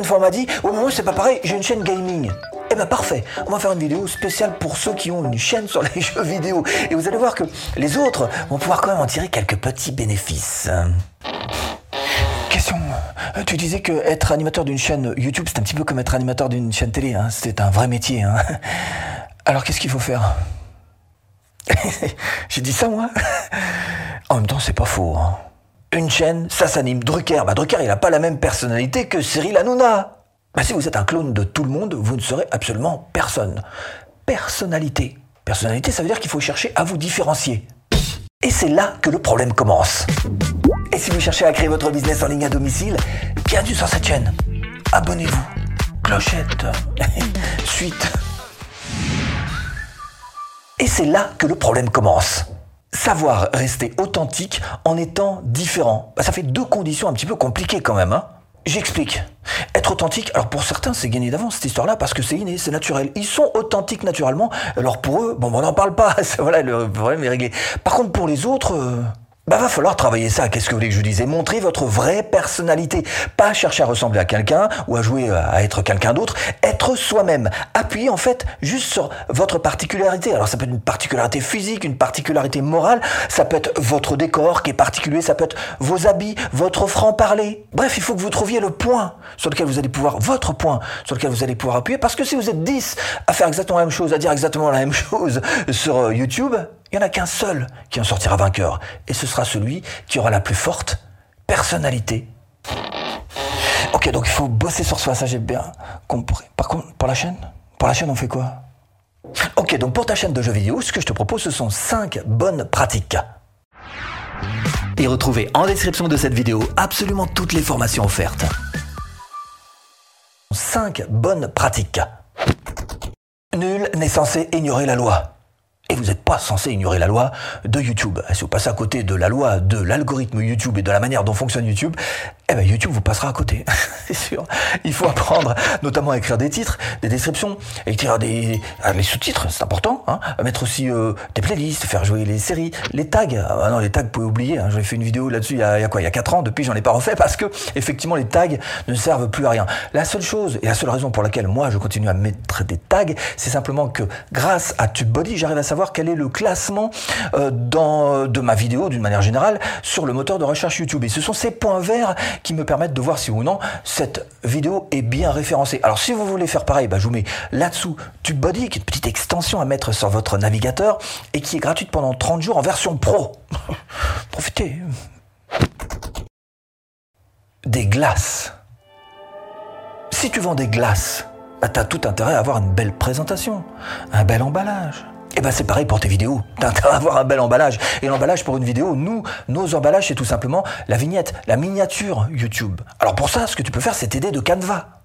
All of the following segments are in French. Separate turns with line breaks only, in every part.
De fois on m'a dit Oh, mais moi, c'est pas pareil, j'ai une chaîne gaming. Eh ben parfait, on va faire une vidéo spéciale pour ceux qui ont une chaîne sur les jeux vidéo. Et vous allez voir que les autres vont pouvoir quand même en tirer quelques petits bénéfices. Question. Tu disais que être animateur d'une chaîne YouTube, c'est un petit peu comme être animateur d'une chaîne télé. Hein. C'est un vrai métier. Hein. Alors qu'est-ce qu'il faut faire? J'ai dit ça moi? En même temps, c'est pas faux. hein. Une chaîne, ça s'anime. Drucker, bah Drucker, il n'a pas la même personnalité que Cyril Hanouna. Bah, si vous êtes un clone de tout le monde, vous ne serez absolument personne. Personnalité. Personnalité, ça veut dire qu'il faut chercher à vous différencier. Et c'est là que le problème commence. Et si vous cherchez à créer votre business en ligne à domicile, bienvenue sur cette chaîne. Abonnez-vous. Clochette. Suite. Et c'est là que le problème commence. Savoir rester authentique en étant différent. Bah, ça fait deux conditions un petit peu compliquées quand même. Hein J'explique. Être authentique, alors pour certains c'est gagné d'avance cette histoire-là parce que c'est inné, c'est naturel. Ils sont authentiques naturellement, alors pour eux, bon, on n'en parle pas, voilà, le problème est réglé. Par contre pour les autres, euh, bah va falloir travailler ça, qu'est-ce que vous voulez que je vous dise? Montrer votre vraie personnalité. Pas chercher à ressembler à quelqu'un ou à jouer à être quelqu'un d'autre, être soi-même. Appuyer en fait juste sur votre particularité. Alors ça peut être une particularité physique, une particularité morale, ça peut être votre décor qui est particulier, ça peut être vos habits, votre franc-parler. Bref, il faut que vous trouviez le point sur lequel vous allez pouvoir, votre point sur lequel vous allez pouvoir appuyer, parce que si vous êtes 10 à faire exactement la même chose, à dire exactement la même chose sur euh, YouTube, il n'y en a qu'un seul qui en sortira vainqueur. Et ce sera celui qui aura la plus forte personnalité. Ok, donc il faut bosser sur soi, ça j'ai bien compris. Par contre, pour la chaîne Pour la chaîne, on fait quoi? Ok, donc pour ta chaîne de jeux vidéo, ce que je te propose, ce sont 5 bonnes pratiques. Et retrouvez en description de cette vidéo absolument toutes les formations offertes. 5 bonnes pratiques. Nul n'est censé ignorer la loi. Et vous n'êtes pas censé ignorer la loi de YouTube. Si vous passez à côté de la loi de l'algorithme YouTube et de la manière dont fonctionne YouTube, eh ben YouTube vous passera à côté. C'est sûr. Il faut apprendre notamment à écrire des titres, des descriptions, écrire des sous-titres, c'est important. Hein, mettre aussi euh, des playlists, faire jouer les séries, les tags. Ah non, les tags, vous pouvez oublier. Hein, J'avais fait une vidéo là-dessus il, y a- quoi Il y a 4 ans. Depuis, j'en ai pas refait parce que effectivement les tags ne servent plus à rien. La seule chose et la seule raison pour laquelle moi je continue à mettre des tags, c'est simplement que grâce à TubeBuddy, j'arrive à savoir quel est le classement euh, dans, de ma vidéo d'une manière générale sur le moteur de recherche YouTube. Et ce sont ces points verts qui me permettent de voir si ou non cette vidéo est bien référencée. Alors si vous voulez faire pareil, bah, je vous mets là-dessous TubeBuddy, qui est une petite extension à mettre sur votre navigateur et qui est gratuite pendant 30 jours en version pro. Profitez. Des glaces. Si tu vends des glaces, bah, t'as tout intérêt à avoir une belle présentation, un bel emballage. Et ben c'est pareil pour tes vidéos. T'as à avoir un bel emballage. Et l'emballage pour une vidéo, nous, nos emballages, c'est tout simplement la vignette, la miniature YouTube. Alors pour ça, ce que tu peux faire, c'est t'aider de Canva.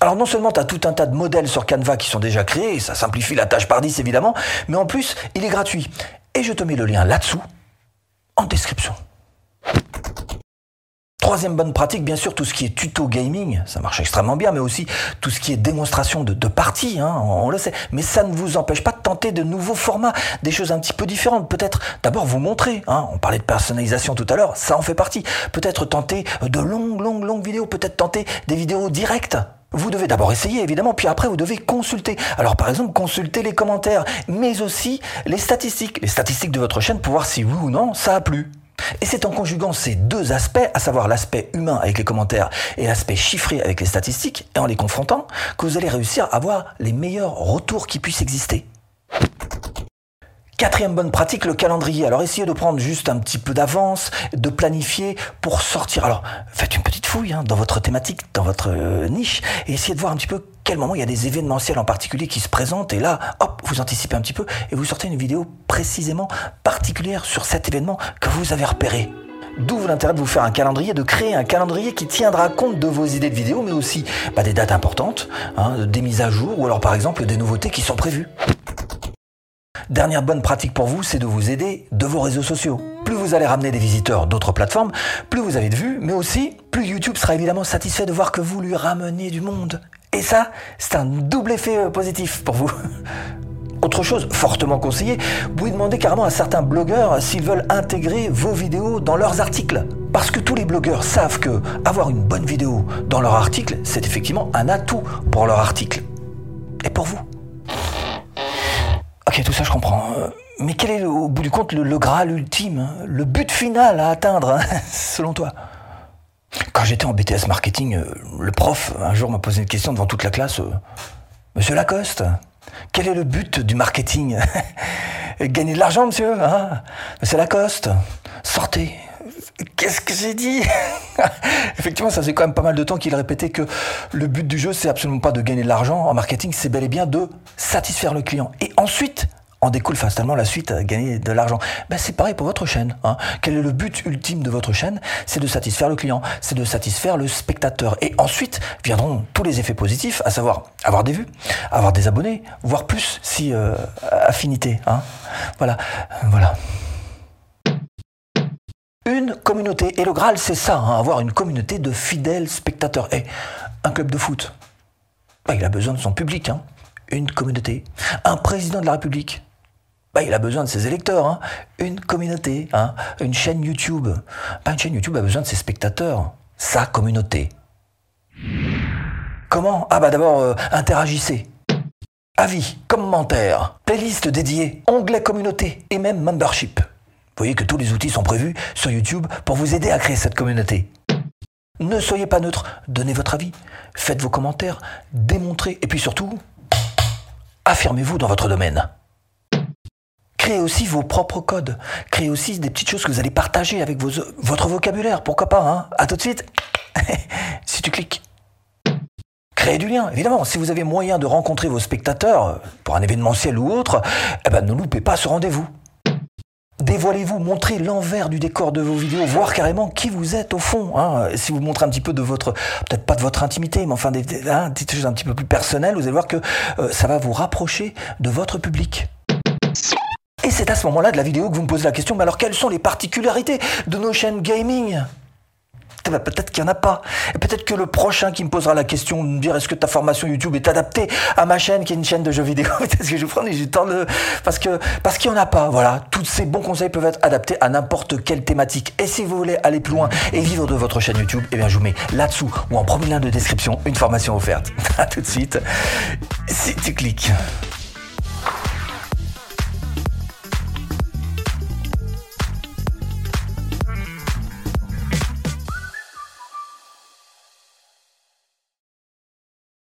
Alors non seulement tu as tout un tas de modèles sur Canva qui sont déjà créés, ça simplifie la tâche par 10 évidemment, mais en plus, il est gratuit. Et je te mets le lien là-dessous, en description. Troisième bonne pratique, bien sûr, tout ce qui est tuto gaming, ça marche extrêmement bien, mais aussi tout ce qui est démonstration de, de parties, hein, on, le sait. Mais ça ne vous empêche pas de tenter de nouveaux formats, des choses un petit peu différentes. Peut-être d'abord vous montrer, hein, on parlait de personnalisation tout à l'heure, ça en fait partie. Peut-être tenter de longues, longues, longues vidéos, peut-être tenter des vidéos directes. Vous devez d'abord essayer, évidemment, puis après, vous devez consulter. Alors, par exemple, consulter les commentaires, mais aussi les statistiques. Les statistiques de votre chaîne pour voir si oui ou non ça a plu. Et c'est en conjuguant ces deux aspects, à savoir l'aspect humain avec les commentaires et l'aspect chiffré avec les statistiques, et en les confrontant, que vous allez réussir à avoir les meilleurs retours qui puissent exister. Quatrième bonne pratique, le calendrier. Alors essayez de prendre juste un petit peu d'avance, de planifier pour sortir. Alors faites une petite fouille hein, dans votre thématique, dans votre euh, niche, et essayez de voir un petit peu quel moment il y a des événementiels en particulier qui se présentent. Et là, hop, vous anticipez un petit peu et vous sortez une vidéo précisément particulière sur cet événement que vous avez repéré. D'où l'intérêt de vous faire un calendrier, de créer un calendrier qui tiendra compte de vos idées de vidéo, mais aussi bah, des dates importantes, hein, des mises à jour, ou alors par exemple des nouveautés qui sont prévues. Dernière bonne pratique pour vous, c'est de vous aider de vos réseaux sociaux. Plus vous allez ramener des visiteurs d'autres plateformes, plus vous avez de vues, mais aussi plus YouTube sera évidemment satisfait de voir que vous lui ramenez du monde. Et ça, c'est un double effet euh, positif pour vous. Autre chose fortement conseillée, vous pouvez demander carrément à certains blogueurs s'ils veulent intégrer vos vidéos dans leurs articles. Parce que tous les blogueurs savent que avoir une bonne vidéo dans leur article, c'est effectivement un atout pour leur article. Et pour vous Ok, tout ça je comprends. Euh, mais quel est au bout du compte le, Graal ultime, hein, le but final à atteindre, hein, selon toi? Quand j'étais en BTS marketing, euh, le prof un jour m'a posé une question devant toute la classe. Euh, Monsieur Lacoste, quel est le but du marketing? Gagner de l'argent, monsieur hein? Monsieur Lacoste, sortez. Qu'est-ce que j'ai dit? Effectivement, ça faisait quand même pas mal de temps qu'il répétait que le but du jeu, c'est absolument pas de gagner de l'argent. En marketing, c'est bel et bien de satisfaire le client. Et ensuite, en découle fatalement la suite gagner de l'argent. Ben, c'est pareil pour votre chaîne. Hein. Quel est le but ultime de votre chaîne? C'est de satisfaire le client, c'est de satisfaire le spectateur. Et ensuite viendront tous les effets positifs, à savoir avoir des vues, avoir des abonnés, voire plus si euh, affinité. Hein. Voilà, voilà. Communauté. Et le Graal, c'est ça, hein, avoir une communauté de fidèles spectateurs. Et un club de foot, ben, il a besoin de son public. Une communauté. Un président de la République, bah, il a besoin de ses électeurs, hein. une communauté, hein. une chaîne YouTube. Pas une chaîne YouTube a besoin de ses spectateurs, sa communauté. Comment? Ah bah d'abord, euh, interagissez. Avis, commentaires, playlist dédiée, onglet communauté et même membership. Voyez que tous les outils sont prévus sur YouTube pour vous aider à créer cette communauté. Ne soyez pas neutre, donnez votre avis, faites vos commentaires, démontrez et puis surtout, affirmez-vous dans votre domaine. Créez aussi vos propres codes. Créez aussi des petites choses que vous allez partager avec votre vocabulaire. Pourquoi pas, hein? À tout de suite. si tu cliques. Créez du lien, évidemment. Si vous avez moyen de rencontrer vos spectateurs pour un événementiel ou autre, eh ben, ne loupez pas ce rendez-vous. Dévoilez-vous, montrez l'envers du décor de vos vidéos, voir carrément qui vous êtes au fond. Hein. Si vous montrez un petit peu de votre, peut-être pas de votre intimité, mais enfin des, hein, choses un petit peu plus personnelles, vous allez voir que euh, ça va vous rapprocher de votre public. Et c'est à ce moment-là de la vidéo que vous me posez la question, mais alors quelles sont les particularités de nos chaînes gaming? Eh ben, peut-être qu'il n'y en a pas. Et peut-être que le prochain qui me posera la question de me dire est-ce que ta formation YouTube est adaptée à ma chaîne qui est une chaîne de jeux vidéo, peut-être que je prends du temps de... Parce que parce qu'il n'y en a pas, voilà. Tous ces bons conseils peuvent être adaptés à n'importe quelle thématique. Et si vous voulez aller plus loin et vivre de votre chaîne YouTube, eh bien je vous mets là-dessous ou en premier lien de description une formation offerte. A tout de suite. Si tu cliques.